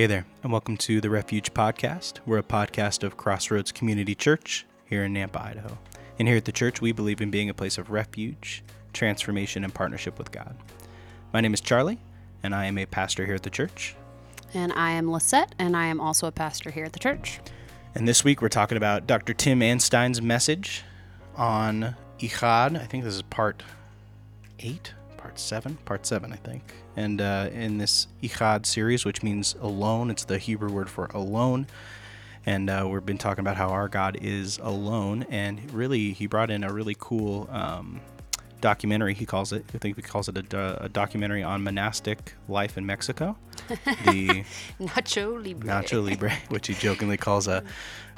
Hey there, and welcome to the Refuge Podcast. We're a podcast of Crossroads Community Church here in Nampa, Idaho. And here at the church, we believe in being a place of refuge, transformation, and partnership with God. My name is Charlie, and I am a pastor here at the church. And I am Lisette, and I am also a pastor here at the church. And this week, we're talking about Dr. Tim Anstein's message on Echad. I think this is part eight, part seven, part seven, I think. And uh, in this Echad series, which means alone, it's the Hebrew word for alone. And uh, we've been talking about how our God is alone. And really, he brought in a really cool um, documentary, he calls it. I think he calls it a, a documentary on monastic life in Mexico. The Nacho Libre. Nacho Libre, which he jokingly calls a,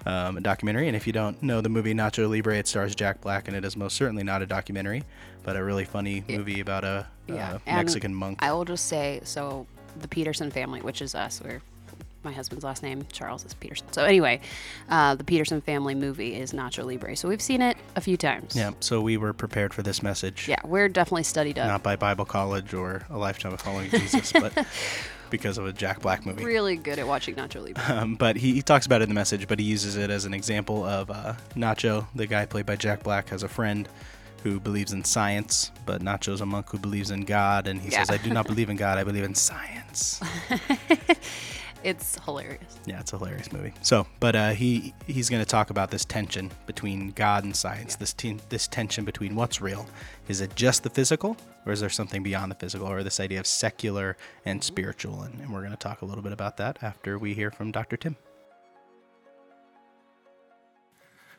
um, a documentary. And if you don't know the movie Nacho Libre, it stars Jack Black, and it is most certainly not a documentary, but a really funny movie about a, Yeah, a and Mexican monk. I will just say so the Peterson family, which is us, we're my husband's last name, Charles is Peterson. So anyway, uh, the Peterson family movie is Nacho Libre. So we've seen it a few times. yeah, so we were prepared for this message, Yeah, we're definitely studied up. not by Bible college or a lifetime of following Jesus, but because of a Jack Black movie. Really good at watching Nacho Libre. Um, but he, he talks about it in the message, but he uses it as an example of uh, Nacho, the guy played by Jack Black, has a friend who believes in science, but Nacho's a monk who believes in God, and he Yeah. says, "I do not believe in God, I believe in science." it's hilarious. yeah, it's a hilarious movie. So, but uh, he he's going to talk about this tension between God and science. This ten, this tension between what's real. Is it just the physical, or is there something beyond the physical, or this idea of secular and spiritual? And, and we're going to talk a little bit about that after we hear from Dr. Tim.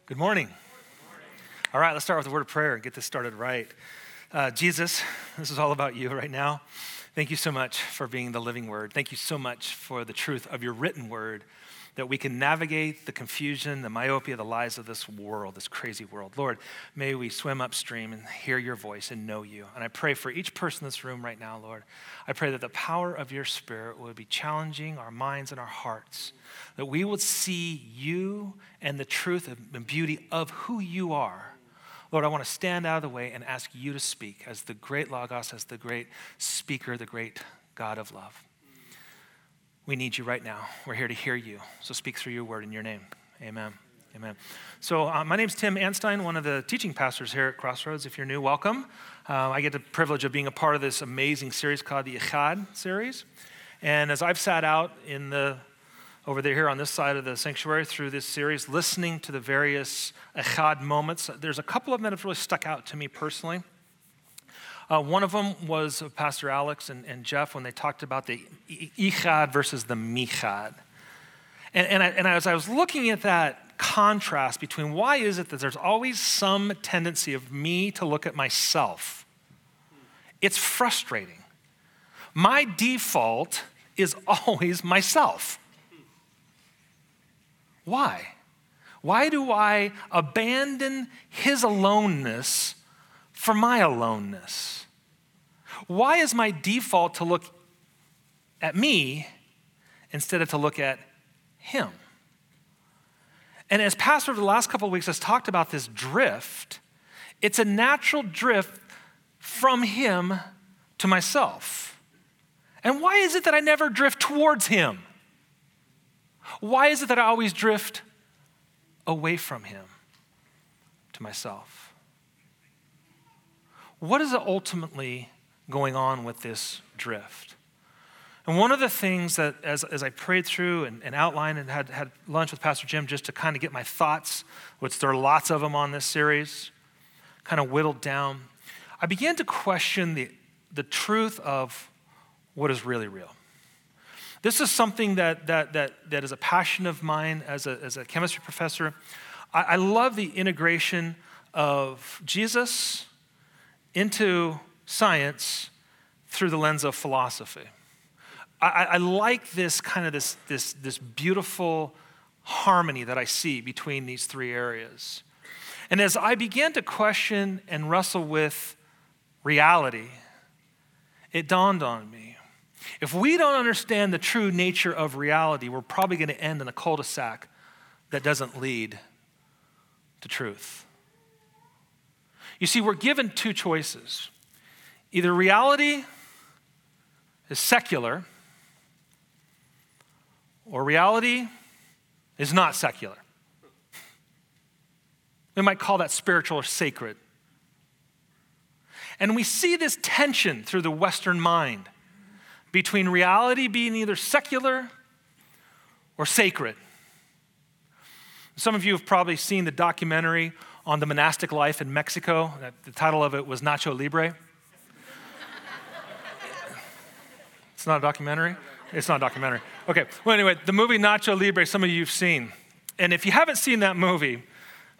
Good morning. All right, let's start with a word of prayer and get this started right. Uh, Jesus, this is all about you right now. Thank you so much for being the living word. Thank you so much for the truth of your written word that we can navigate the confusion, the myopia, the lies of this world, this crazy world. Lord, may we swim upstream and hear your voice and know you. And I pray for each person in this room right now, Lord. I pray that the power of your spirit would be challenging our minds and our hearts, that we would see you and the truth and beauty of who you are. Lord, I want to stand out of the way and ask you to speak as the great Logos, as the great speaker, the great God of love. We need you right now. We're here to hear you. So speak through your word in your name. Amen. Amen. So, uh, my name's Tim Anstein, one of the teaching pastors here at Crossroads. If you're new, welcome. Uh, I get the privilege of being a part of this amazing series called the Echad series. And as I've sat out in the over there here on this side of the sanctuary through this series, listening to the various Echad moments, there's a couple of them that have really stuck out to me personally. Uh, one of them was Pastor Alex and, and Jeff when they talked about the Echad versus the Michad. And, and, I, and as I was looking at that contrast between why is it that there's always some tendency of me to look at myself, it's frustrating. My default is always myself. Why? Why do I abandon his aloneness for my aloneness? Why is my default to look at me instead of to look at him? And as pastor over the last couple of weeks has talked about this drift, it's a natural drift from him to myself. And why is it that I never drift towards him? Why is it that I always drift away from him to myself? What is ultimately going on with this drift? And one of the things that, as, as I prayed through and, and outlined and had, had lunch with Pastor Jim just to kind of get my thoughts, which there are lots of them on this series, kind of whittled down, I began to question the, the truth of what is really real. This is something that, that, that, that is a passion of mine as a, as a chemistry professor. I, I love the integration of Jesus into science through the lens of philosophy. I, I- like this kind of this, this, this beautiful harmony that I see between these three areas. And as I began to question and wrestle with reality, it dawned on me. If we don't understand the true nature of reality, we're probably going to end in a cul de sac that doesn't lead to truth. You see, we're given two choices either reality is secular, or reality is not secular. We might call that spiritual or sacred. And we see this tension through the Western mind between reality being either secular or sacred. Some of you have probably seen the documentary on the monastic life in Mexico. The title of it was Nacho Libre. it's not a documentary? It's not a documentary. Okay. Well, anyway, the movie Nacho Libre, some of you have seen. And if you haven't seen that movie,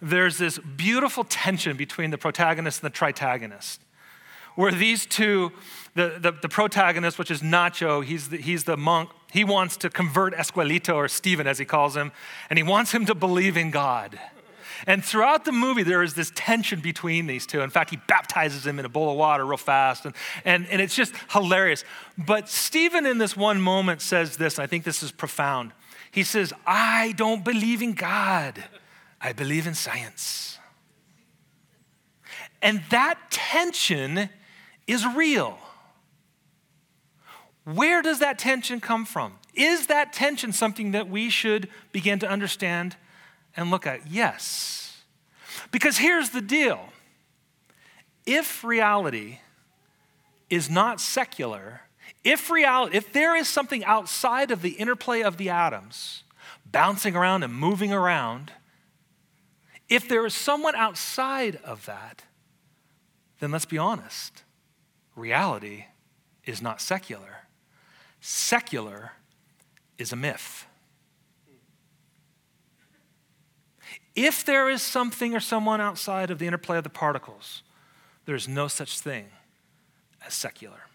there's this beautiful tension between the protagonist and the tritagonist, where these two, the, the, the protagonist, which is Nacho, he's the, he's the monk, he wants to convert Esqueleto, or Stephen as he calls him, and he wants him to believe in God. And throughout the movie, there is this tension between these two. In fact, he baptizes him in a bowl of water real fast, and, and, and it's just hilarious. But Stephen, in this one moment, says this, and I think this is profound. He says, I don't believe in God, I believe in science. And that tension is real. Where does that tension come from? Is that tension something that we should begin to understand and look at? Yes. Because here's the deal if reality is not secular, if reality, if there is something outside of the interplay of the atoms, bouncing around and moving around, if there is someone outside of that, then let's be honest. Reality is not secular. Secular is a myth. If there is something or someone outside of the interplay of the particles, there is no such thing as secular.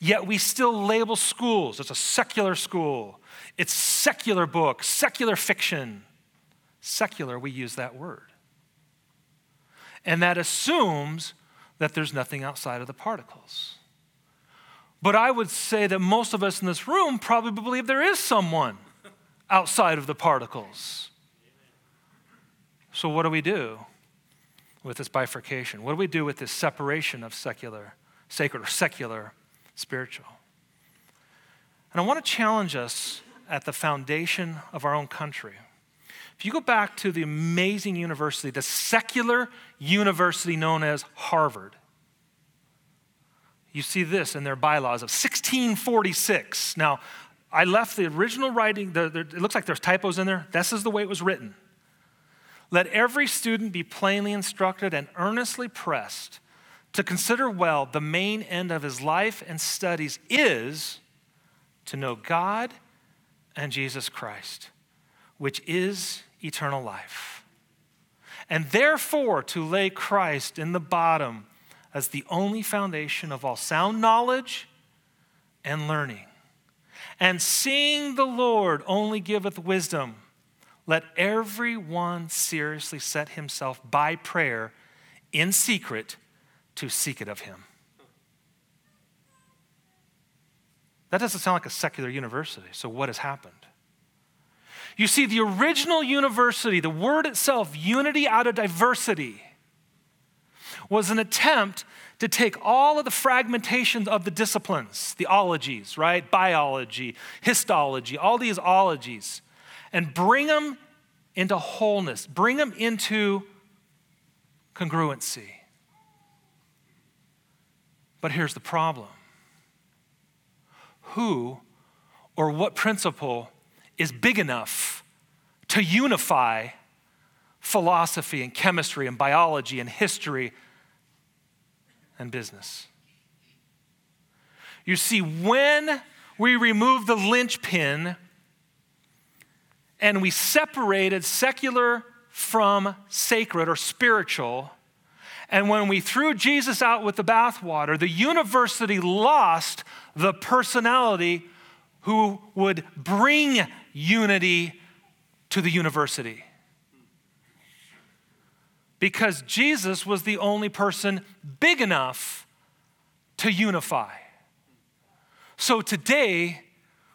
Yet we still label schools. It's a secular school. It's secular book, secular fiction. Secular, we use that word. And that assumes that there's nothing outside of the particles. But I would say that most of us in this room probably believe there is someone outside of the particles. So, what do we do with this bifurcation? What do we do with this separation of secular, sacred, or secular, spiritual? And I want to challenge us at the foundation of our own country. If you go back to the amazing university, the secular university known as Harvard, you see this in their bylaws of 1646. Now, I left the original writing, the, the, it looks like there's typos in there. This is the way it was written. Let every student be plainly instructed and earnestly pressed to consider well the main end of his life and studies is to know God and Jesus Christ, which is eternal life. And therefore, to lay Christ in the bottom as the only foundation of all sound knowledge and learning. And seeing the Lord only giveth wisdom let every one seriously set himself by prayer in secret to seek it of him. That doesn't sound like a secular university. So, what has happened? You see, the original university, the word itself, unity out of diversity, was an attempt to take all of the fragmentations of the disciplines, the ologies, right? Biology, histology, all these ologies, and bring them into wholeness, bring them into congruency. But here's the problem who or what principle is big enough to unify philosophy and chemistry and biology and history and business? You see, when we remove the linchpin and we separated secular from sacred or spiritual. And when we threw Jesus out with the bathwater, the university lost the personality who would bring unity to the university. Because Jesus was the only person big enough to unify. So today,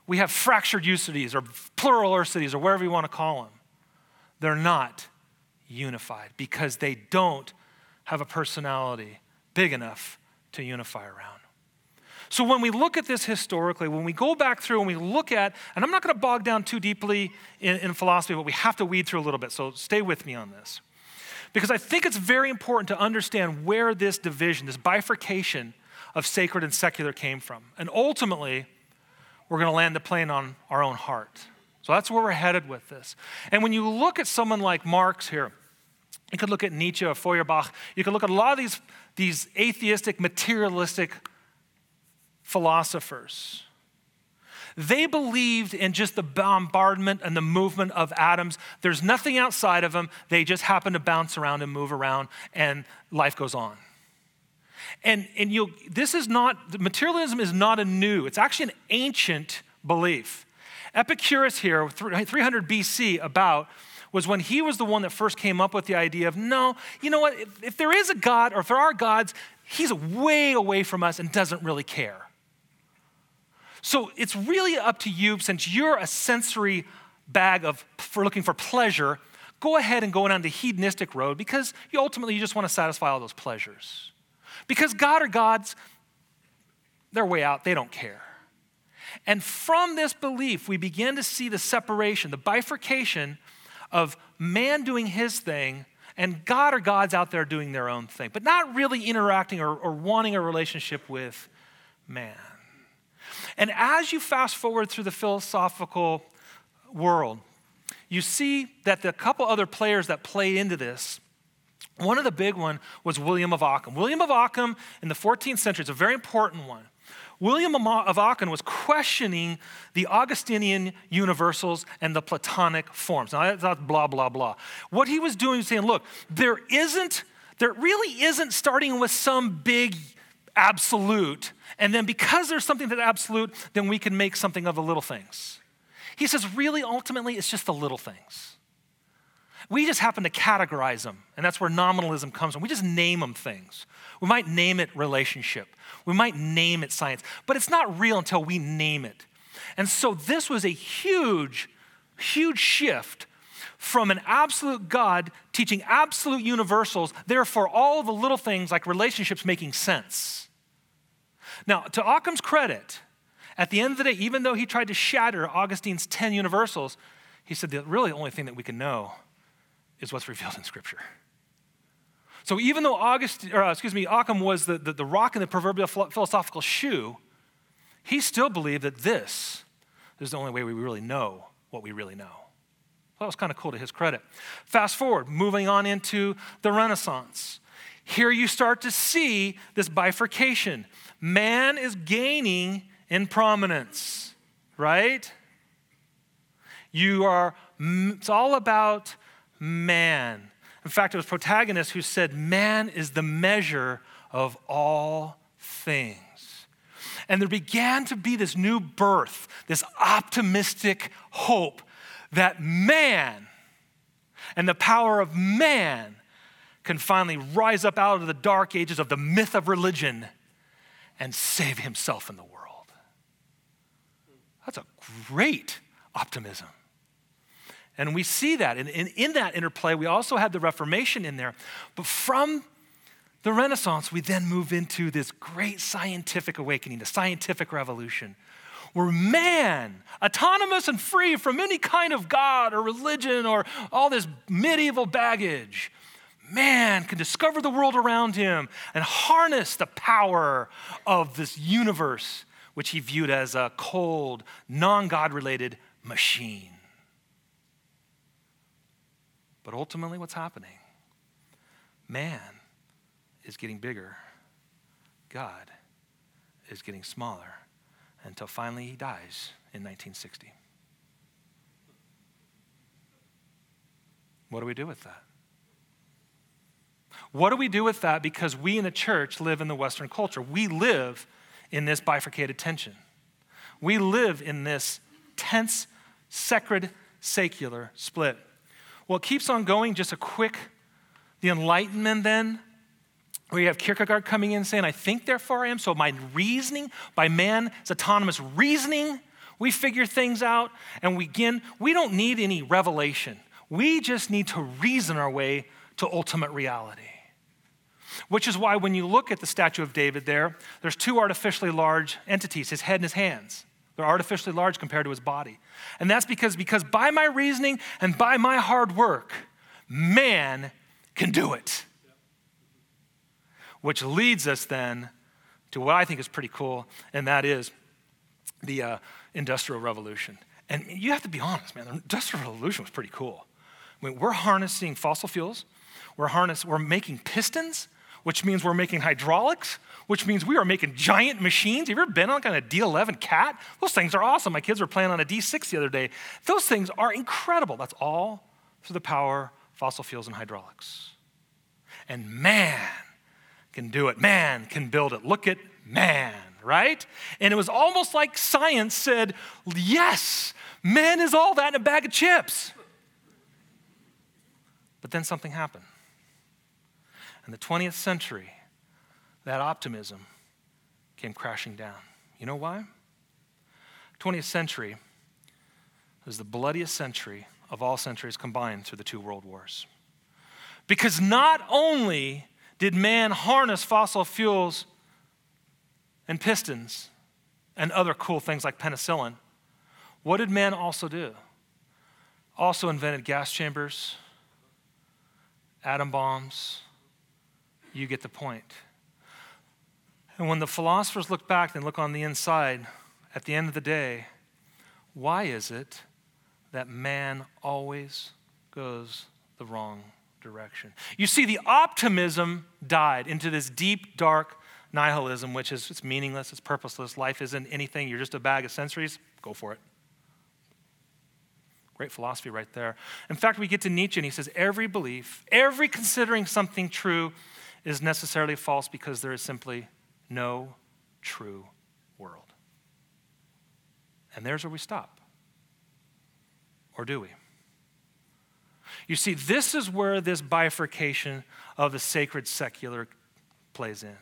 we have fractured usities or plural usities or whatever you want to call them. They're not unified because they don't have a personality big enough to unify around. So when we look at this historically, when we go back through and we look at, and I'm not going to bog down too deeply in, in philosophy, but we have to weed through a little bit. So stay with me on this. Because I think it's very important to understand where this division, this bifurcation of sacred and secular came from. And ultimately, we're going to land the plane on our own heart. So that's where we're headed with this. And when you look at someone like Marx here, you could look at Nietzsche or Feuerbach, you could look at a lot of these, these atheistic, materialistic philosophers. They believed in just the bombardment and the movement of atoms. There's nothing outside of them. They just happen to bounce around and move around, and life goes on. And, and you this is not, materialism is not a new, it's actually an ancient belief. Epicurus here, 300 BC, about, was when he was the one that first came up with the idea of no, you know what, if, if there is a God or if there are gods, he's way away from us and doesn't really care. So it's really up to you, since you're a sensory bag of for looking for pleasure, go ahead and go down the hedonistic road because you ultimately you just want to satisfy all those pleasures. Because God or gods, they're way out, they don't care. And from this belief, we begin to see the separation, the bifurcation of man doing his thing and God or gods out there doing their own thing, but not really interacting or, or wanting a relationship with man. And as you fast forward through the philosophical world, you see that the couple other players that play into this, one of the big one was William of Ockham. William of Ockham in the 14th century is a very important one. William of Ockham was questioning the Augustinian universals and the Platonic forms. Now, that's blah, blah, blah. What he was doing was saying, look, there isn't, there really isn't starting with some big absolute. And then because there's something that's absolute, then we can make something of the little things. He says, really, ultimately, it's just the little things. We just happen to categorize them, and that's where nominalism comes from. We just name them things. We might name it relationship, we might name it science, but it's not real until we name it. And so this was a huge, huge shift from an absolute God teaching absolute universals, therefore, all the little things like relationships making sense. Now, to Occam's credit, at the end of the day, even though he tried to shatter Augustine's 10 universals, he said the really only thing that we can know is what's revealed in Scripture. So even though August, or, uh, excuse me, Occam was the, the, the rock in the proverbial philosophical shoe, he still believed that this is the only way we really know what we really know. Well, that was kind of cool to his credit. Fast forward, moving on into the Renaissance. Here you start to see this bifurcation man is gaining in prominence, right? You are, it's all about man. In fact, it was Protagoras who said, Man is the measure of all things. And there began to be this new birth, this optimistic hope that man and the power of man can finally rise up out of the dark ages of the myth of religion and save himself in the world. That's a great optimism. And we see that. And in, that interplay, we also had the Reformation in there. But from the Renaissance, we then move into this great scientific awakening, the scientific revolution, where man, autonomous and free from any kind of God or religion or all this medieval baggage, man can discover the world around him and harness the power of this universe, which he viewed as a cold, non God related machine. But ultimately, what's happening? Man is getting bigger, God is getting smaller until finally he dies in 1960. What do we do with that? What do we do with that? Because we in the church live in the Western culture. We live in this bifurcated tension. We live in this tense, sacred, secular split. Well, it keeps on going. Just a quick, the Enlightenment then, where you have Kierkegaard coming in saying, I think, therefore I am. So my reasoning, by man's autonomous reasoning, we figure things out. And we begin, we don't need any revelation. We just need to reason our way to ultimate reality. which is why when you look at the statue of David there, there's two artificially large entities, his head and his hands. They're artificially large compared to his body. And that's because, because by my reasoning and by my hard work, man can do it. Which leads us then to what I think is pretty cool, and that is the uh, Industrial Revolution. And you have to be honest, man, the Industrial Revolution was pretty cool. I mean, we're harnessing fossil fuels, we're, harness, we're making pistons, which means we're making hydraulics, which means we are making giant machines. Have you ever been on kind of D11 cat? Those things are awesome. My kids were playing on a D6 the other day. Those things are incredible. That's all through the power fossil fuels and hydraulics. And man can do it. Man can build it. Look at man, right? And it was almost like science said, yes, man is all that in a bag of chips. But then something happened. In the 20th century, that optimism came crashing down. You know why? 20th century was the bloodiest century of all centuries combined through the two world wars. Because not only did man harness fossil fuels and pistons and other cool things like penicillin, what did man also do? Also invented gas chambers, atom bombs. You get the point. And when the philosophers look back and look on the inside, at the end of the day, why is it that man always goes the wrong direction? You see, the optimism died into this deep, dark nihilism, which is it's meaningless, it's purposeless, life isn't anything, you're just a bag of sensories. Go for it. Great philosophy right there. In fact, we get to Nietzsche and he says, every belief, every considering something true is necessarily false because there is simply no true world. And there's where we stop. Or do we? You see, this is where this bifurcation of the sacred secular plays in.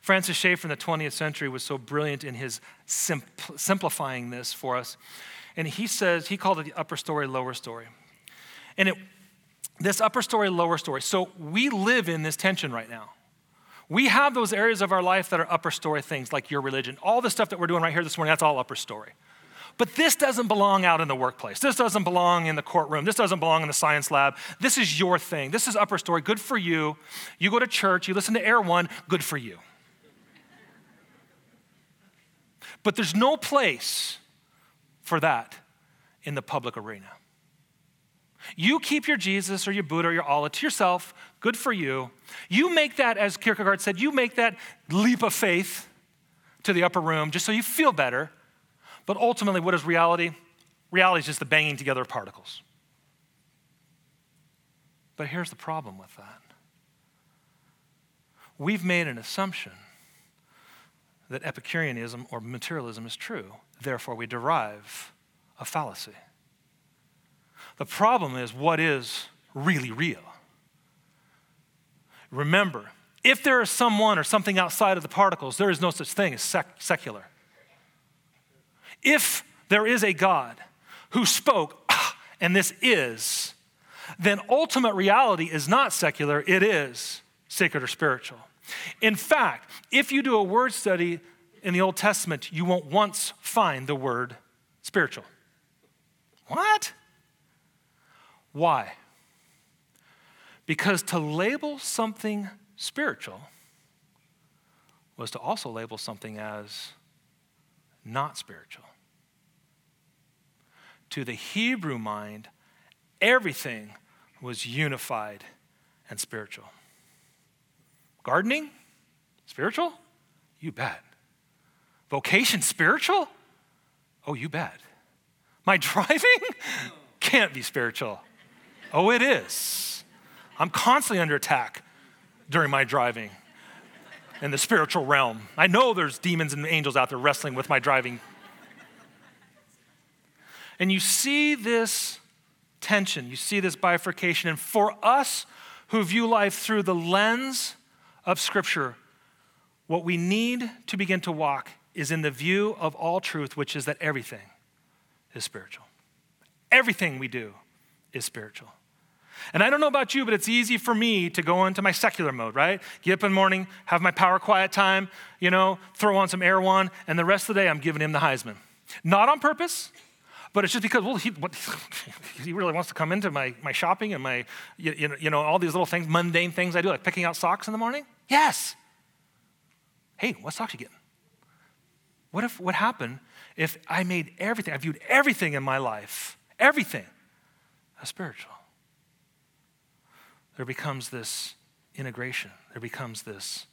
Francis Schaeffer in the 20th century was so brilliant in his simpl- simplifying this for us. And he says, he called it the upper story, lower story. And it, this upper story, lower story. So we live in this tension right now. We have those areas of our life that are upper story things, like your religion. All the stuff that we're doing right here this morning, that's all upper story. But this doesn't belong out in the workplace. This doesn't belong in the courtroom. This doesn't belong in the science lab. This is your thing. This is upper story. Good for you. You go to church, you listen to Air One, good for you. But there's no place for that in the public arena. You keep your Jesus or your Buddha or your Allah to yourself. Good for you. You make that, as Kierkegaard said, you make that leap of faith to the upper room just so you feel better. But ultimately, what is reality? Reality is just the banging together of particles. But here's the problem with that we've made an assumption that Epicureanism or materialism is true. Therefore, we derive a fallacy. The problem is what is really real? Remember, if there is someone or something outside of the particles, there is no such thing as sec- secular. If there is a God who spoke, ah, and this is, then ultimate reality is not secular, it is sacred or spiritual. In fact, if you do a word study in the Old Testament, you won't once find the word spiritual. What? Why? Because to label something spiritual was to also label something as not spiritual. To the Hebrew mind, everything was unified and spiritual. Gardening? Spiritual? You bet. Vocation spiritual? Oh, you bet. My driving can't be spiritual. Oh, it is. I'm constantly under attack during my driving in the spiritual realm. I know there's demons and angels out there wrestling with my driving. And you see this tension, you see this bifurcation. And for us who view life through the lens of Scripture, what we need to begin to walk is in the view of all truth, which is that everything is spiritual. Everything we do is spiritual. And I don't know about you, but it's easy for me to go into my secular mode, right? Get up in the morning, have my power quiet time, you know, throw on some Air One, and the rest of the day I'm giving him the Heisman. Not on purpose, but it's just because, well, he, what, he really wants to come into my, my shopping and my, you, you know, all these little things, mundane things I do, like picking out socks in the morning. Yes. Hey, what socks you getting? What if, what happened if I made everything, I viewed everything in my life, everything, as spiritual? there becomes this integration, there becomes this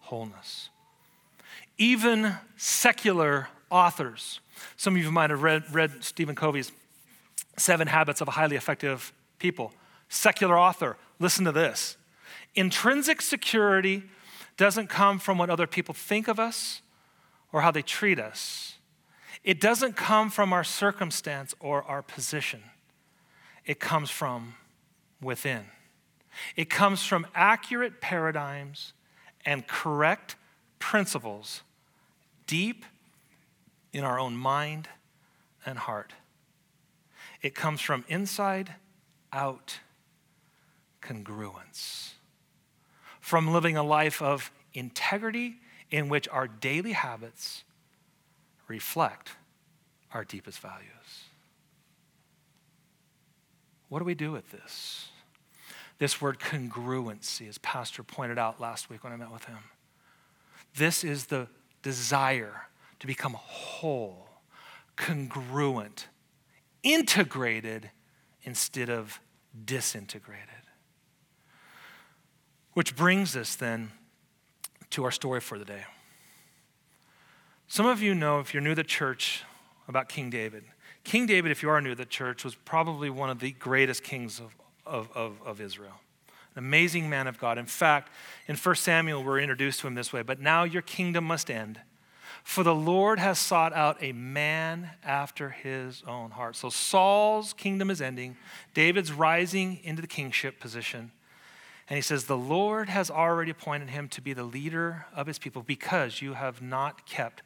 wholeness. Even secular authors, some of you might have read, read Stephen Covey's Seven Habits of a Highly Effective People. Secular author, listen to this. Intrinsic security doesn't come from what other people think of us or how they treat us. It doesn't come from our circumstance or our position. It comes from within. It comes from accurate paradigms and correct principles deep in our own mind and heart. It comes from inside out congruence, from living a life of integrity in which our daily habits reflect our deepest values. What do we do with this? this word congruency, as Pastor pointed out last week when I met with him. This is the desire to become whole, congruent, integrated instead of disintegrated. Which brings us then to our story for the day. Some of you know, if you're new to the church, about King David. King David, if you are new to the church, was probably one of the greatest kings of of, of, of Israel. An amazing man of God. In fact, in 1 Samuel, we're introduced to him this way But now your kingdom must end. For the Lord has sought out a man after his own heart. So Saul's kingdom is ending. David's rising into the kingship position. And he says, The Lord has already appointed him to be the leader of his people because you have not kept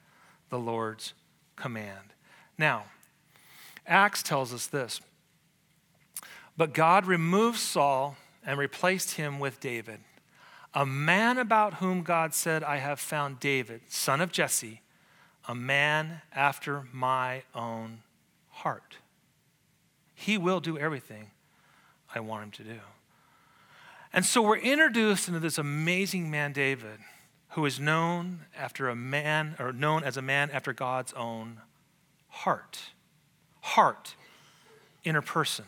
the Lord's command. Now, Acts tells us this but God removed Saul and replaced him with David, a man about whom God said, I have found David, son of Jesse, a man after my own heart. He will do everything I want him to do. And so we're introduced into this amazing man, David, who is known after a man, or known as a man after God's own heart. Heart, inner person.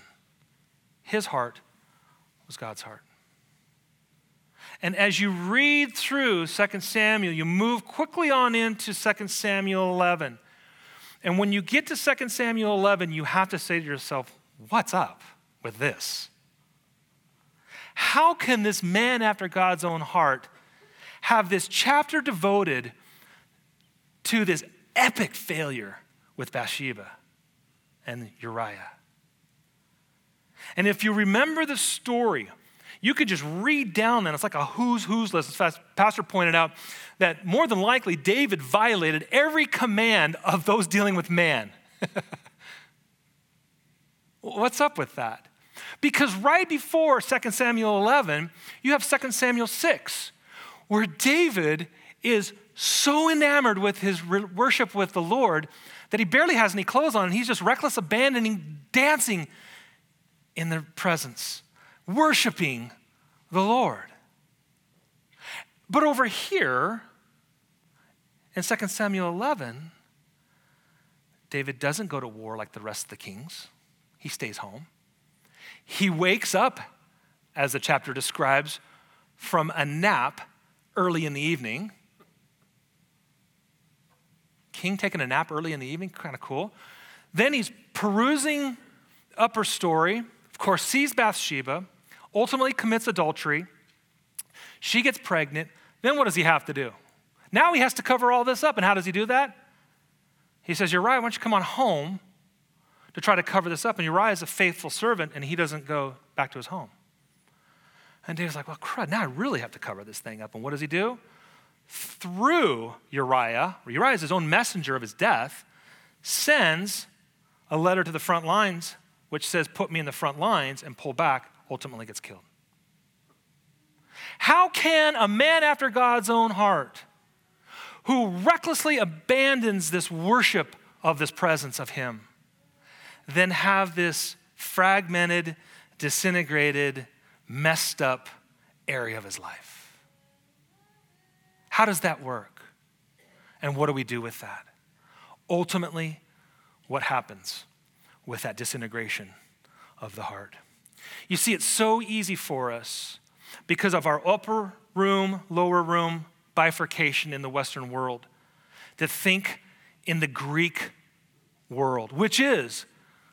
His heart was God's heart. And as you read through 2 Samuel, you move quickly on into 2 Samuel 11. And when you get to 2 Samuel 11, you have to say to yourself, what's up with this? How can this man after God's own heart have this chapter devoted to this epic failure with Bathsheba and Uriah? And if you remember the story, you could just read down that. It's like a who's who's list. As Pastor pointed out, that more than likely David violated every command of those dealing with man. What's up with that? Because right before 2 Samuel 11, you have 2 Samuel 6, where David is so enamored with his worship with the Lord that he barely has any clothes on and he's just reckless, abandoning, dancing in their presence, worshiping the Lord. But over here, in 2 Samuel 11, David doesn't go to war like the rest of the kings. He stays home. He wakes up, as the chapter describes, from a nap early in the evening. King taking a nap early in the evening, kind of cool. Then he's perusing upper story of course, sees Bathsheba, ultimately commits adultery. She gets pregnant. Then what does he have to do? Now he has to cover all this up. And how does he do that? He says, Uriah, why don't you come on home to try to cover this up? And Uriah is a faithful servant, and he doesn't go back to his home. And David's like, well, crud, now I really have to cover this thing up. And what does he do? Through Uriah, Uriah is his own messenger of his death, sends a letter to the front lines which says, Put me in the front lines and pull back ultimately gets killed. How can a man after God's own heart, who recklessly abandons this worship of this presence of Him, then have this fragmented, disintegrated, messed up area of his life? How does that work? And what do we do with that? Ultimately, what happens with that disintegration of the heart? You see, it's so easy for us because of our upper room, lower room bifurcation in the Western world to think in the Greek world, which is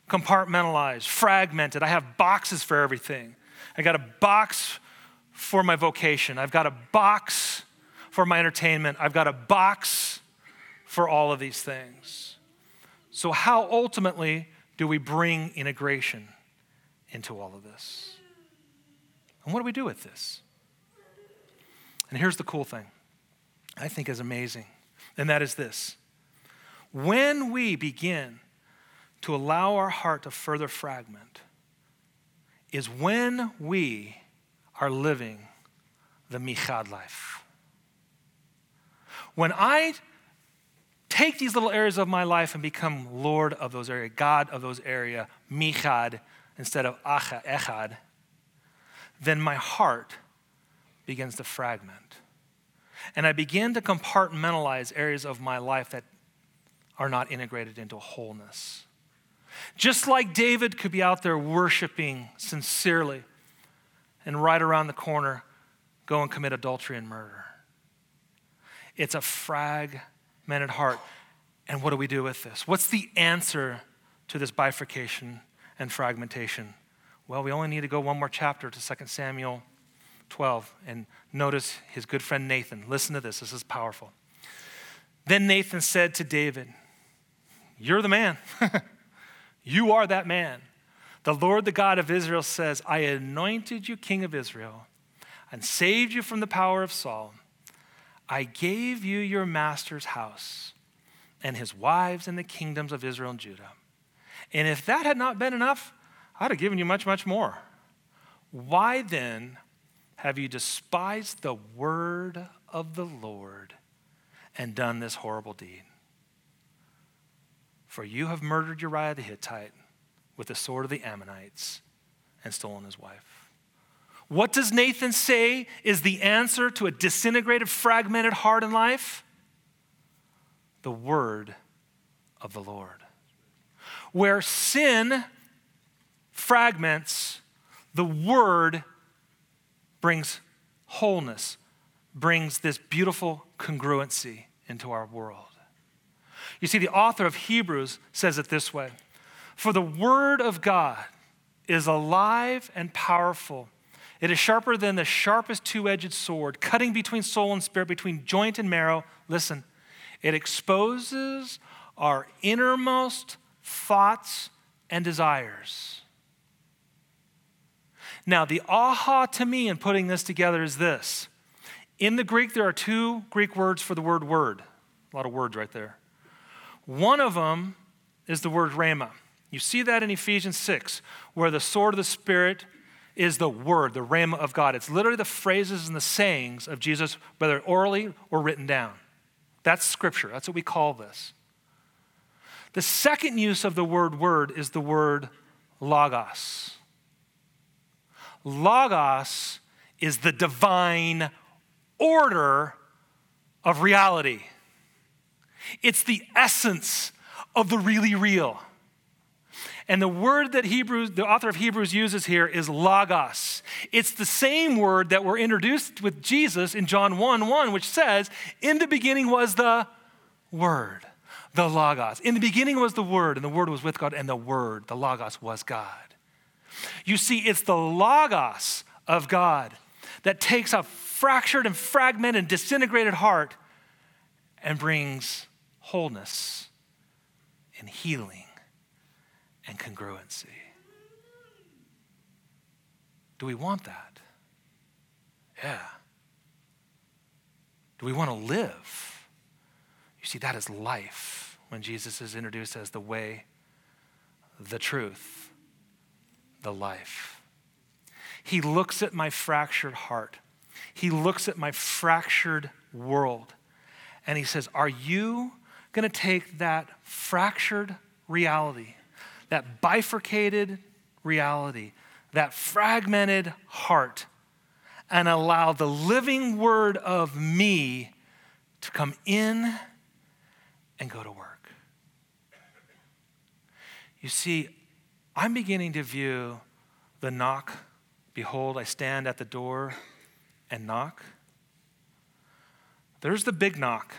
compartmentalized, fragmented. I have boxes for everything. I got a box for my vocation, I've got a box for my entertainment, I've got a box for all of these things. So, how ultimately do we bring integration into all of this? And what do we do with this? And here's the cool thing I think is amazing, and that is this. When we begin to allow our heart to further fragment, is when we are living the Michad life. When I take these little areas of my life and become Lord of those areas, God of those areas, Michad instead of acha, Echad, then my heart begins to fragment. And I begin to compartmentalize areas of my life that are not integrated into wholeness. Just like David could be out there worshiping sincerely and right around the corner go and commit adultery and murder. It's a fragmented heart. And what do we do with this? What's the answer to this bifurcation and fragmentation? Well, we only need to go one more chapter to 2 Samuel 12 and notice his good friend Nathan. Listen to this, this is powerful. Then Nathan said to David, You're the man. you are that man. The Lord, the God of Israel, says, I anointed you king of Israel and saved you from the power of Saul. I gave you your master's house and his wives and the kingdoms of Israel and Judah. And if that had not been enough, I'd have given you much, much more. Why then have you despised the word of the Lord and done this horrible deed? For you have murdered Uriah the Hittite with the sword of the Ammonites and stolen his wife. What does Nathan say is the answer to a disintegrated, fragmented heart and life? The word of the Lord. Where sin fragments, the word brings wholeness, brings this beautiful congruency into our world. You see, the author of Hebrews says it this way For the word of God is alive and powerful. It is sharper than the sharpest two edged sword, cutting between soul and spirit, between joint and marrow. Listen, it exposes our innermost thoughts and desires. Now, the aha to me in putting this together is this. In the Greek, there are two Greek words for the word word. A lot of words right there. One of them is the word rhema. You see that in Ephesians 6, where the sword of the Spirit is the word, the rhema of God. It's literally the phrases and the sayings of Jesus, whether orally or written down. That's scripture. That's what we call this. The second use of the word word is the word logos. Logos is the divine order of reality. It's the essence of the really real. And the word that Hebrews, the author of Hebrews uses here is logos. It's the same word that we're introduced with Jesus in John 1 1, which says, In the beginning was the word, the logos. In the beginning was the word, and the word was with God, and the word, the logos, was God. You see, it's the logos of God that takes a fractured and fragmented and disintegrated heart and brings wholeness and healing and congruency. Do we want that? Yeah. Do we want to live? You see, that is life when Jesus is introduced as the way, the truth, the life. He looks at my fractured heart. He looks at my fractured world. And he says, Are you going to take that fractured reality, that bifurcated reality, that fragmented heart, and allow the living word of me to come in and go to work? You see, I'm beginning to view the knock. Behold, I stand at the door and knock. There's the big knock.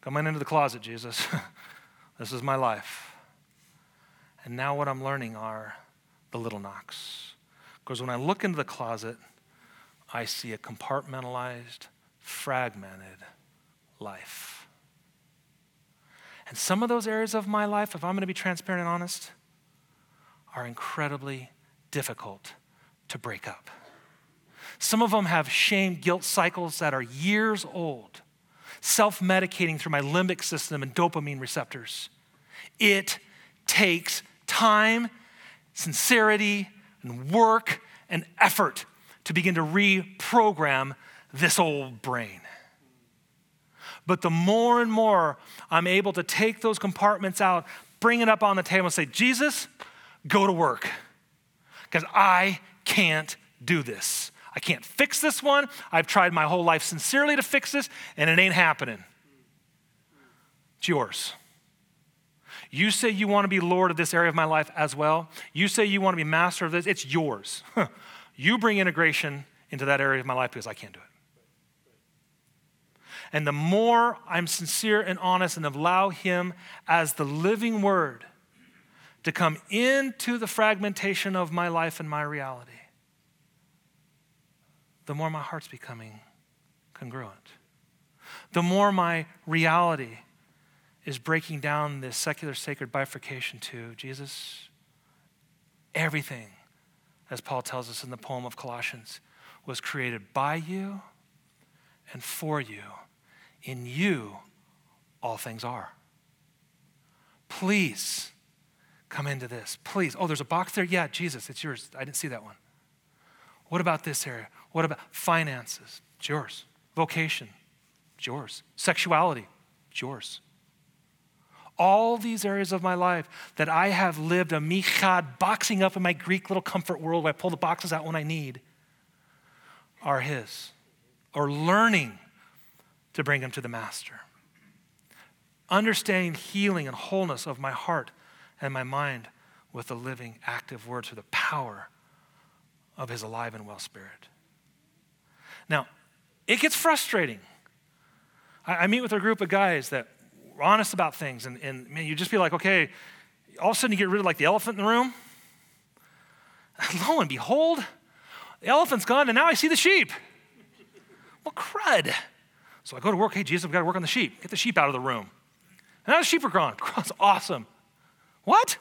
Come on into the closet, Jesus. this is my life. And now what I'm learning are the little knocks. Because when I look into the closet, I see a compartmentalized, fragmented life. And some of those areas of my life, if I'm going to be transparent and honest, are incredibly difficult to break up. Some of them have shame, guilt cycles that are years old, self medicating through my limbic system and dopamine receptors. It takes time, sincerity, and work and effort to begin to reprogram this old brain. But the more and more I'm able to take those compartments out, bring it up on the table, and say, Jesus, go to work. Because I can't do this. I can't fix this one. I've tried my whole life sincerely to fix this, and it ain't happening. It's yours. You say you want to be Lord of this area of my life as well. You say you want to be master of this. It's yours. you bring integration into that area of my life because I can't do it. And the more I'm sincere and honest and allow Him as the living word to come into the fragmentation of my life and my reality, the more my heart's becoming congruent. The more my reality is breaking down this secular sacred bifurcation to Jesus, everything, as Paul tells us in the poem of Colossians, was created by you and for you. In you, all things are. Please come into this. Please. Oh, there's a box there? Yeah, Jesus, it's yours. I didn't see that one. What about this area? What about finances? It's yours. Vocation? It's yours. Sexuality? It's yours. All these areas of my life that I have lived a michad, boxing up in my Greek little comfort world where I pull the boxes out when I need, are His. Or learning to bring him to the Master. Understanding healing and wholeness of my heart and my mind with the living, active word through the power of His alive and well Spirit. Now, it gets frustrating. I, I meet with a group of guys that are honest about things, and, and man, you just be like, okay, all of a sudden you get rid of like the elephant in the room. Lo and behold, the elephant's gone, and now I see the sheep. Well, crud. So I go to work. Hey, Jesus, I've got to work on the sheep. Get the sheep out of the room. And now the sheep are gone. That's awesome. What?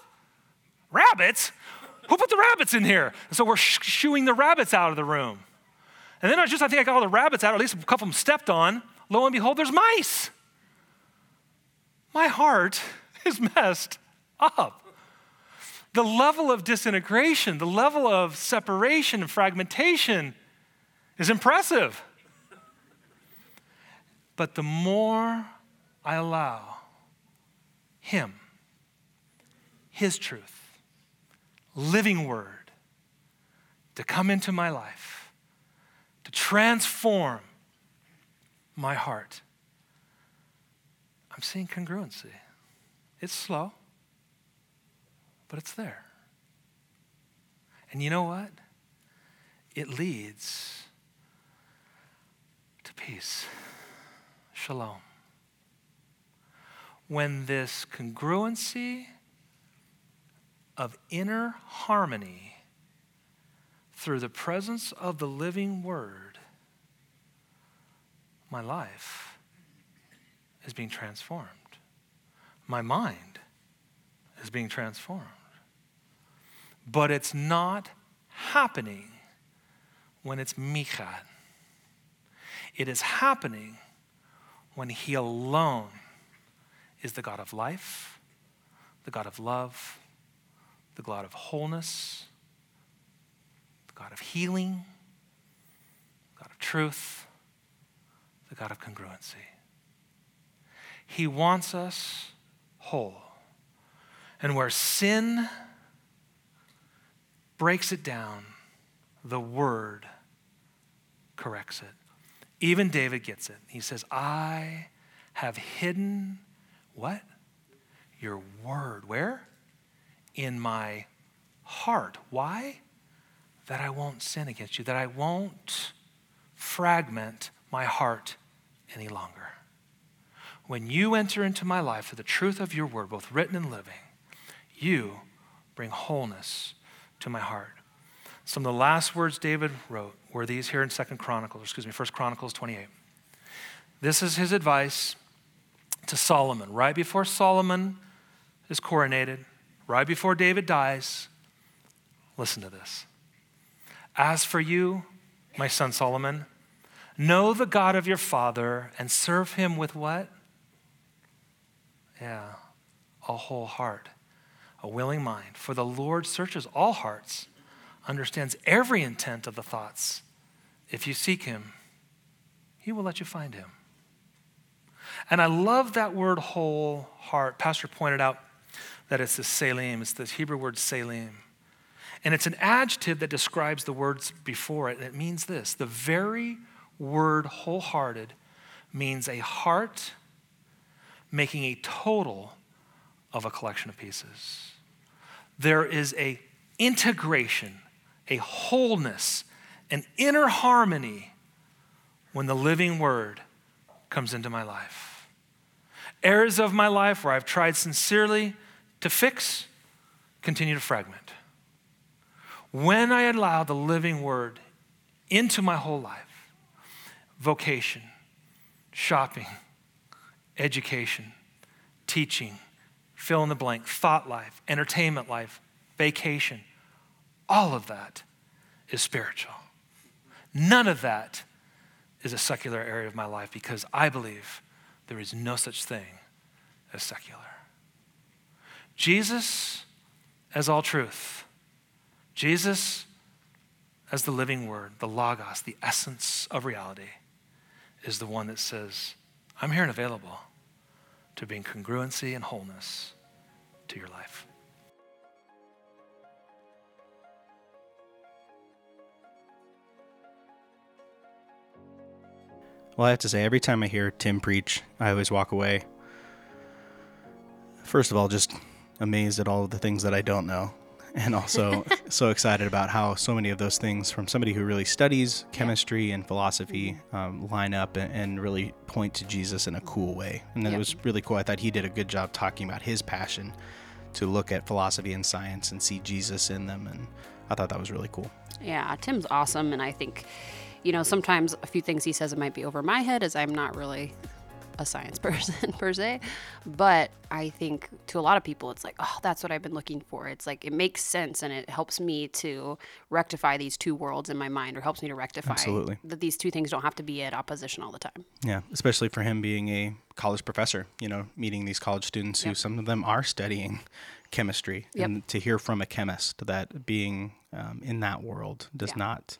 Rabbits? Who put the rabbits in here? And so we're shooing the rabbits out of the room. And then I just, I think I got all the rabbits out, at least a couple of them stepped on. Lo and behold, there's mice. My heart is messed up. The level of disintegration, the level of separation and fragmentation is impressive. But the more I allow Him, His truth, living word to come into my life, to transform my heart. I'm seeing congruency. It's slow, but it's there. And you know what? It leads to peace. Shalom. When this congruency of inner harmony through the presence of the living word, my life is being transformed. My mind is being transformed. But it's not happening when it's Michad. It is happening when He alone is the God of life, the God of love, the God of wholeness, the God of healing, the God of truth, the God of congruency. He wants us whole. And where sin breaks it down, the word corrects it. Even David gets it. He says, I have hidden what? Your word. Where? In my heart. Why? That I won't sin against you, that I won't fragment my heart any longer. When you enter into my life for the truth of your word, both written and living, you bring wholeness to my heart. Some of the last words David wrote were these here in Second Chronicles, excuse me, First Chronicles 28. This is his advice to Solomon right before Solomon is coronated, right before David dies. Listen to this. As for you, my son Solomon, know the God of your father and serve him with what? Yeah, a whole heart, a willing mind. For the Lord searches all hearts, understands every intent of the thoughts. If you seek him, he will let you find him. And I love that word whole heart. Pastor pointed out that it's the shalem, it's the Hebrew word shalem. And it's an adjective that describes the words before it. And it means this the very word wholehearted means a heart making a total of a collection of pieces. There is a integration, a wholeness, an inner harmony when the living word comes into my life. Areas of my life where I've tried sincerely to fix continue to fragment. When I allow the living word into my whole life, vocation, shopping, education, teaching, fill in the blank, thought life, entertainment life, vacation, all of that is spiritual. None of that is a secular area of my life because I believe there is no such thing as secular. Jesus as all truth, Jesus as the living word, the Logos, the essence of reality, is the one that says, I'm here and available to bring congruency and wholeness to your life. Well, I have to say, every time I hear Tim preach, I always walk away. First of all, just amazed at all of the things that I don't know. And also so excited about how so many of those things from somebody who really studies chemistry and philosophy um, line up and, and, really point to Jesus in a cool way. And yep. it was really cool. I thought he did a good job talking about his passion to look at philosophy and science and see Jesus in them. And I thought that was really cool. Yeah, Tim's awesome. And I think you know, sometimes a few things he says it might be over my head as I'm not really a science person per se. But I think to a lot of people, it's like, oh, that's what I've been looking for. It's like it makes sense and it helps me to rectify these two worlds in my mind or helps me to rectify Absolutely. that these two things don't have to be at opposition all the time. Yeah, especially for him being a college professor, you know, meeting these college students yep. who some of them are studying chemistry yep. and to hear from a chemist that being um, in that world does yeah. not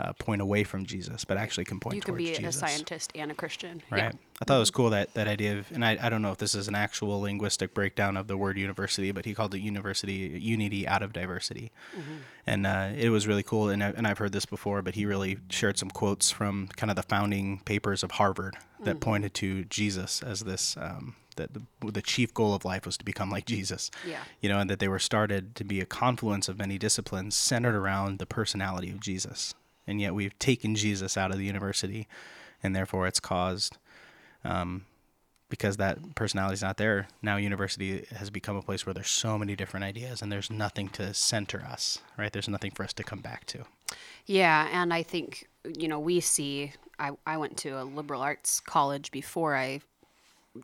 uh, point away from Jesus, but actually can point you towards Jesus. You can be a scientist and a Christian. Right. Yeah. I thought it was cool that, that idea of, and I, I don't know if this is an actual linguistic breakdown of the word university, but he called it university, unity out of diversity. Mm-hmm. And uh, it was really cool. And, I, and I've heard this before, but he really shared some quotes from kind of the founding papers of Harvard that mm-hmm. pointed to Jesus as this, um, that the, the, chief goal of life was to become like Jesus. Yeah. You know, and that they were started to be a confluence of many disciplines centered around the personality of Jesus and yet we've taken Jesus out of the university, and therefore it's caused, um, because that personality is not there. Now university has become a place where there's so many different ideas, and there's nothing to center us. Right? There's nothing for us to come back to. Yeah, and I think you know we see. I I went to a liberal arts college before I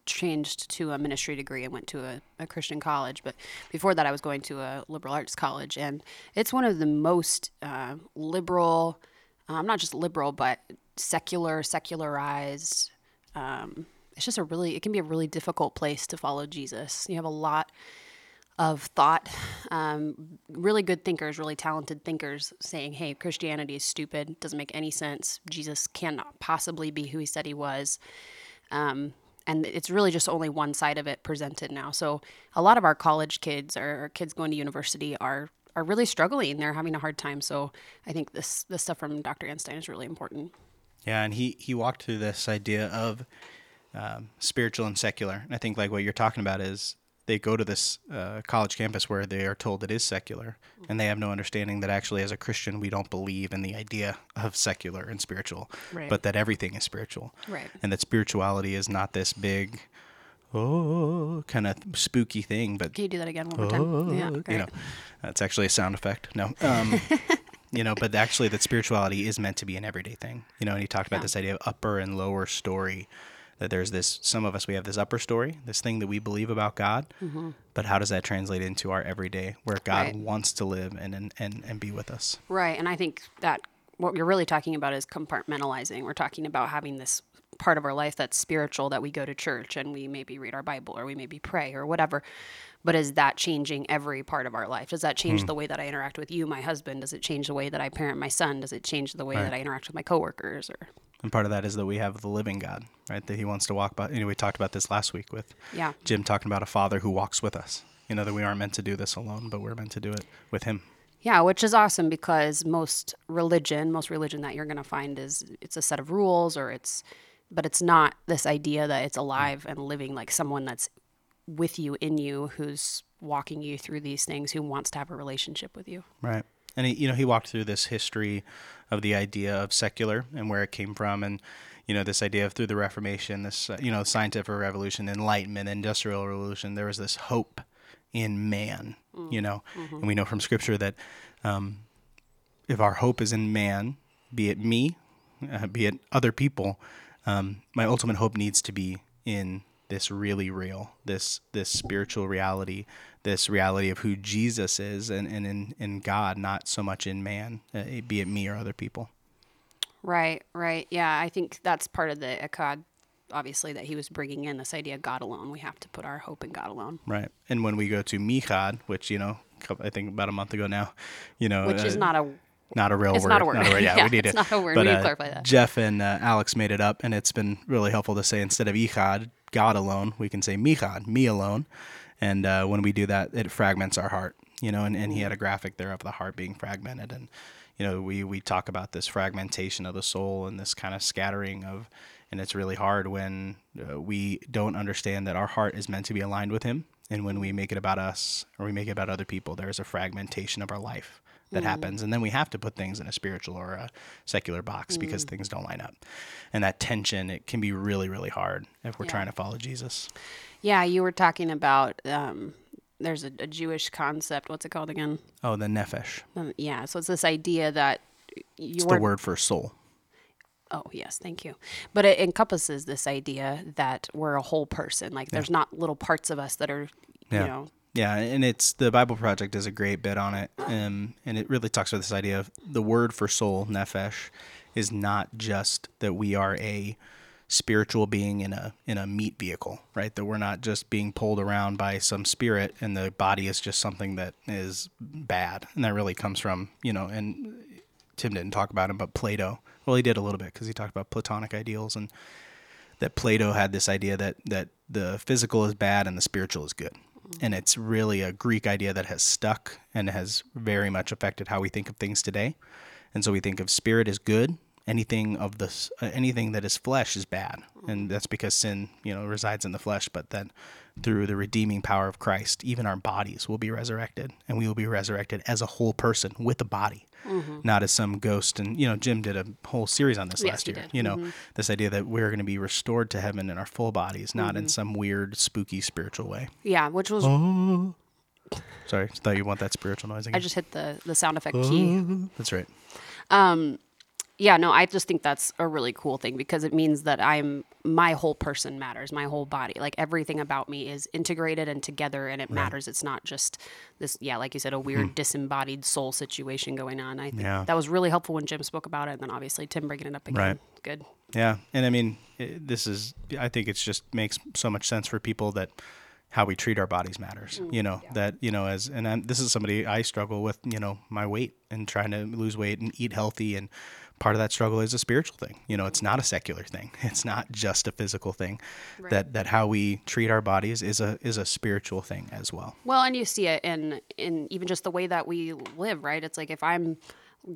changed to a ministry degree and went to a, a, Christian college. But before that, I was going to a liberal arts college, and it's one of the most uh, liberal. Um, not just liberal, but secular, secularized. Um, it's just a really, it can be a really difficult place to follow Jesus. You have a lot of thought. Um, really good thinkers, really talented thinkers saying, hey, Christianity is stupid, doesn't make any sense. Jesus cannot possibly be who he said he was. Um, and it's really just only one side of it presented now. So a lot of our college kids or, kids going to university are are really struggling. They're having a hard time. So I think this this stuff from Dr. Einstein is really important. Yeah, and he he walked through this idea of um, spiritual and secular. And I think like what you're talking about is they go to this uh, college campus where they are told it is secular, and they have no understanding that actually, as a Christian, we don't believe in the idea of secular and spiritual, Right. but that everything is spiritual, Right. and that spirituality is not this big, oh, kind of spooky thing, but Can you do that again one more time? Yeah, Oh, great. you know, that's actually a sound effect. No, um, you know, but actually, that spirituality is meant to be an everyday thing. You know, and he talked about Yeah. this idea of upper and lower story. That there's this. Some of us we have this upper story, this thing that we believe about God, but how does that translate into our everyday, where God Mm-hmm. Right. wants to live and and and, and be with us? Right. And I think that what you're really talking about is compartmentalizing. We're talking about having this part of our life that's spiritual that we go to church and we maybe read our Bible or we maybe pray or whatever. But is that changing every part of our life? Does that change the way that I interact with you, my husband? Does it change the way that I parent my son? Does it change the way that I interact with my coworkers or And part of that is that we have the living God, right? That He wants to walk by. You know, we talked about this last week with Yeah. Jim talking about a Father who walks with us. You know that we aren't meant to do this alone, but we're meant to do it with Him. Yeah, which is awesome because most religion, most religion that you're going to find is it's a set of rules or it's but it's not this idea that it's alive and living like someone that's with you in you who's walking you through these things who wants to have a relationship with you. Right. And he, you know, he walked through this history of the idea of secular and where it came from, and you know, this idea of through the Reformation, this uh, you know, scientific revolution, Enlightenment, Industrial Revolution. There was this hope in man, you know, and we know from Scripture that um, if our hope is in man, be it me, uh, be it other people, um, my ultimate hope needs to be in this really real, this this spiritual reality, this reality of who Jesus is, and, and in, in God, not so much in man, uh, be it me or other people. Right, right. Yeah, I think that's part of the Echad obviously that he was bringing in this idea of God alone. We have to put our hope in God alone. Right. And when we go to Michad, which you know, I think about a month ago now, you know, Which is uh, not a not a real It's word. not a word. Yeah, Yeah, we need it's to. not a word. But, We need to uh, clarify that. Jeff and uh, Alex made it up, and it's been really helpful to say instead of Echad, God alone, we can say Michad, me alone. And uh, when we do that, it fragments our heart, you know. And, and he had a graphic there of the heart being fragmented, and you know, we we talk about this fragmentation of the soul and this kind of scattering of, and it's really hard when uh, we don't understand that our heart is meant to be aligned with Him, and when we make it about us or we make it about other people, there's a fragmentation of our life that happens and then we have to put things in a spiritual or a secular box because things don't line up and that tension it can be really really hard if we're Yeah. trying to follow jesus Yeah, you were talking about um, there's a, a Jewish concept. What's it called again? oh the nefesh Um, yeah, so it's this idea that you it's the word for soul Oh, yes, thank you. But it encompasses this idea that we're a whole person. Like there's not little parts of us that are, Yeah. you know, Yeah, and it's the Bible Project does a great bit on it, um, and it really talks about this idea of the word for soul, nefesh, is not just that we are a spiritual being in a in a meat vehicle, right? That we're not just being pulled around by some spirit, and the body is just something that is bad, and that really comes from you know. And Tim didn't talk about him, but Plato. Well, he did a little bit because he talked about Platonic ideals and that Plato had this idea that that the physical is bad and the spiritual is good. And it's really a Greek idea that has stuck and has very much affected how we think of things today. And so we think of spirit as good, anything of this uh, anything that is flesh is bad. And that's because sin, you know, resides in the flesh, but then through the redeeming power of Christ, even our bodies will be resurrected and we will be resurrected as a whole person with a body, mm-hmm. not as some ghost. And, you know, Jim did a whole series on this Yes, last year, did. you know, mm-hmm. this idea that we're going to be restored to heaven in our full bodies, not in mm-hmm. some weird, spooky spiritual way. yeah, which was Sorry, I thought you want that spiritual noise again. I just hit the the sound effect oh. key. That's right. Um, Yeah, no, I just think that's a really cool thing because it means that I'm my whole person matters, my whole body, like everything about me is integrated and together, and it matters. It's not just this, yeah, like you said, a weird hmm. disembodied soul situation going on. I think Yeah. that was really helpful when Jim spoke about it, and then obviously Tim bringing it up again. Right. Good. Yeah, and I mean, i this is. I think it's just makes so much sense for people that how we treat our bodies matters. Mm, you know that you know as and I'm, this is somebody I struggle with. You know my weight and trying to lose weight and eat healthy and part of that struggle is a spiritual thing. You know, it's not a secular thing. It's not just a physical thing. Right. That that how we treat our bodies is a is a spiritual thing as well. Well, and you see it in in even just the way that we live, right? It's like if I'm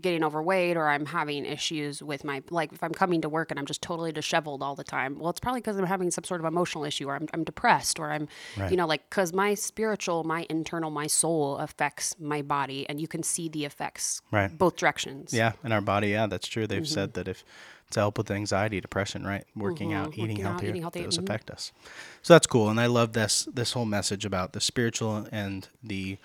getting overweight or I'm having issues with my like if I'm coming to work and I'm just totally disheveled all the time. Well, it's probably because I'm having some sort of emotional issue or I'm I'm depressed or I'm Right. you know like cuz my spiritual, my internal, my soul affects my body and you can see the effects Right. both directions. Yeah, in our body, yeah, that's true. They've said that if to help with anxiety, depression, right, working out, Mhm, eating working out, healthier, eating healthy, does mhm. affect us. So that's cool, and I love this this whole message about the spiritual and the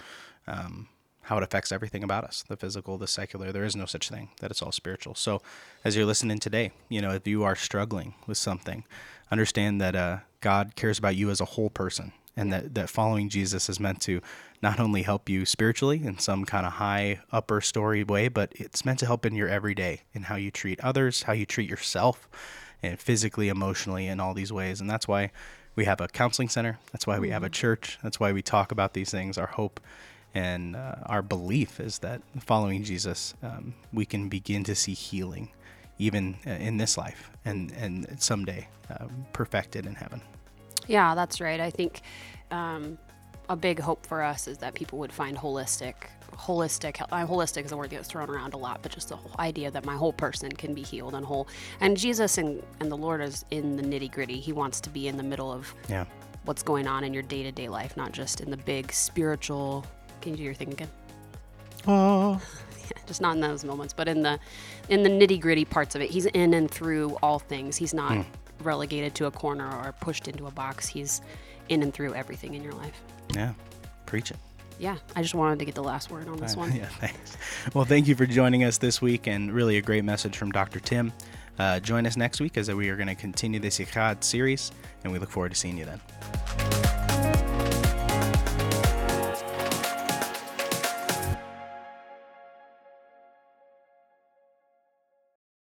um, how it affects everything about us, the physical, the secular. There is no such thing that it's all spiritual. So as you're listening today, you know, if you are struggling with something, understand that uh, God cares about you as a whole person. And that, that following Jesus is meant to not only help you spiritually in some kind of high upper story way, but it's meant to help in your everyday in how you treat others, how you treat yourself, and physically, emotionally, in all these ways. And that's why we have a counseling center. That's why we have a church. That's why we talk about these things. Our hope and uh, our belief is that following Jesus, um, we can begin to see healing, even uh, in this life, and and someday um, perfected in heaven. Yeah, that's right. I think um, a big hope for us is that people would find holistic, holistic. Uh, holistic is a word that gets thrown around a lot, but just the whole idea that my whole person can be healed and whole. And Jesus and, and the Lord is in the nitty gritty. He wants to be in the middle of Yeah. what's going on in your day to day life, not just in the big spiritual. Can you do your thing again? Oh. just not in those moments, but in the in the nitty gritty parts of it. He's in and through all things. He's not relegated to a corner or pushed into a box. He's in and through everything in your life. Yeah. Preach it. Yeah, I just wanted to get the last word on this one. Yeah, thanks. Well, thank you for joining us this week, and really a great message from Dr. Tim. Uh, join us next week as we are going to continue this Echad series, and we look forward to seeing you then.